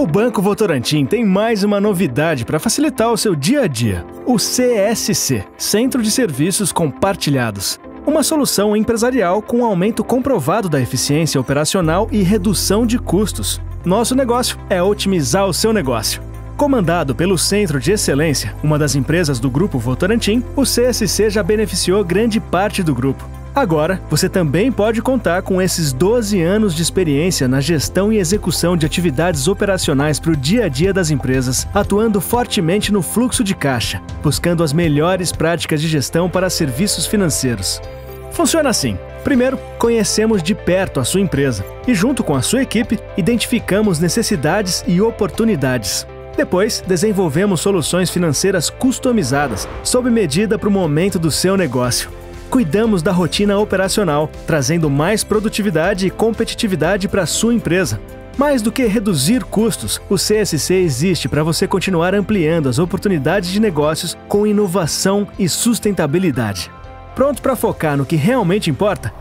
O Banco Votorantim tem mais uma novidade para facilitar o seu dia a dia: o CSC Centro de Serviços Compartilhados. Uma solução empresarial com aumento comprovado da eficiência operacional e redução de custos. Nosso negócio é otimizar o seu negócio. Comandado pelo Centro de Excelência, uma das empresas do Grupo Votorantim, o CSC já beneficiou grande parte do grupo. Agora, você também pode contar com esses 12 anos de experiência na gestão e execução de atividades operacionais para o dia a dia das empresas, atuando fortemente no fluxo de caixa, buscando as melhores práticas de gestão para serviços financeiros. Funciona assim. Primeiro, conhecemos de perto a sua empresa e, junto com a sua equipe, identificamos necessidades e oportunidades. Depois, desenvolvemos soluções financeiras customizadas, sob medida para o momento do seu negócio cuidamos da rotina operacional, trazendo mais produtividade e competitividade para sua empresa. Mais do que reduzir custos, o CSC existe para você continuar ampliando as oportunidades de negócios com inovação e sustentabilidade. Pronto para focar no que realmente importa?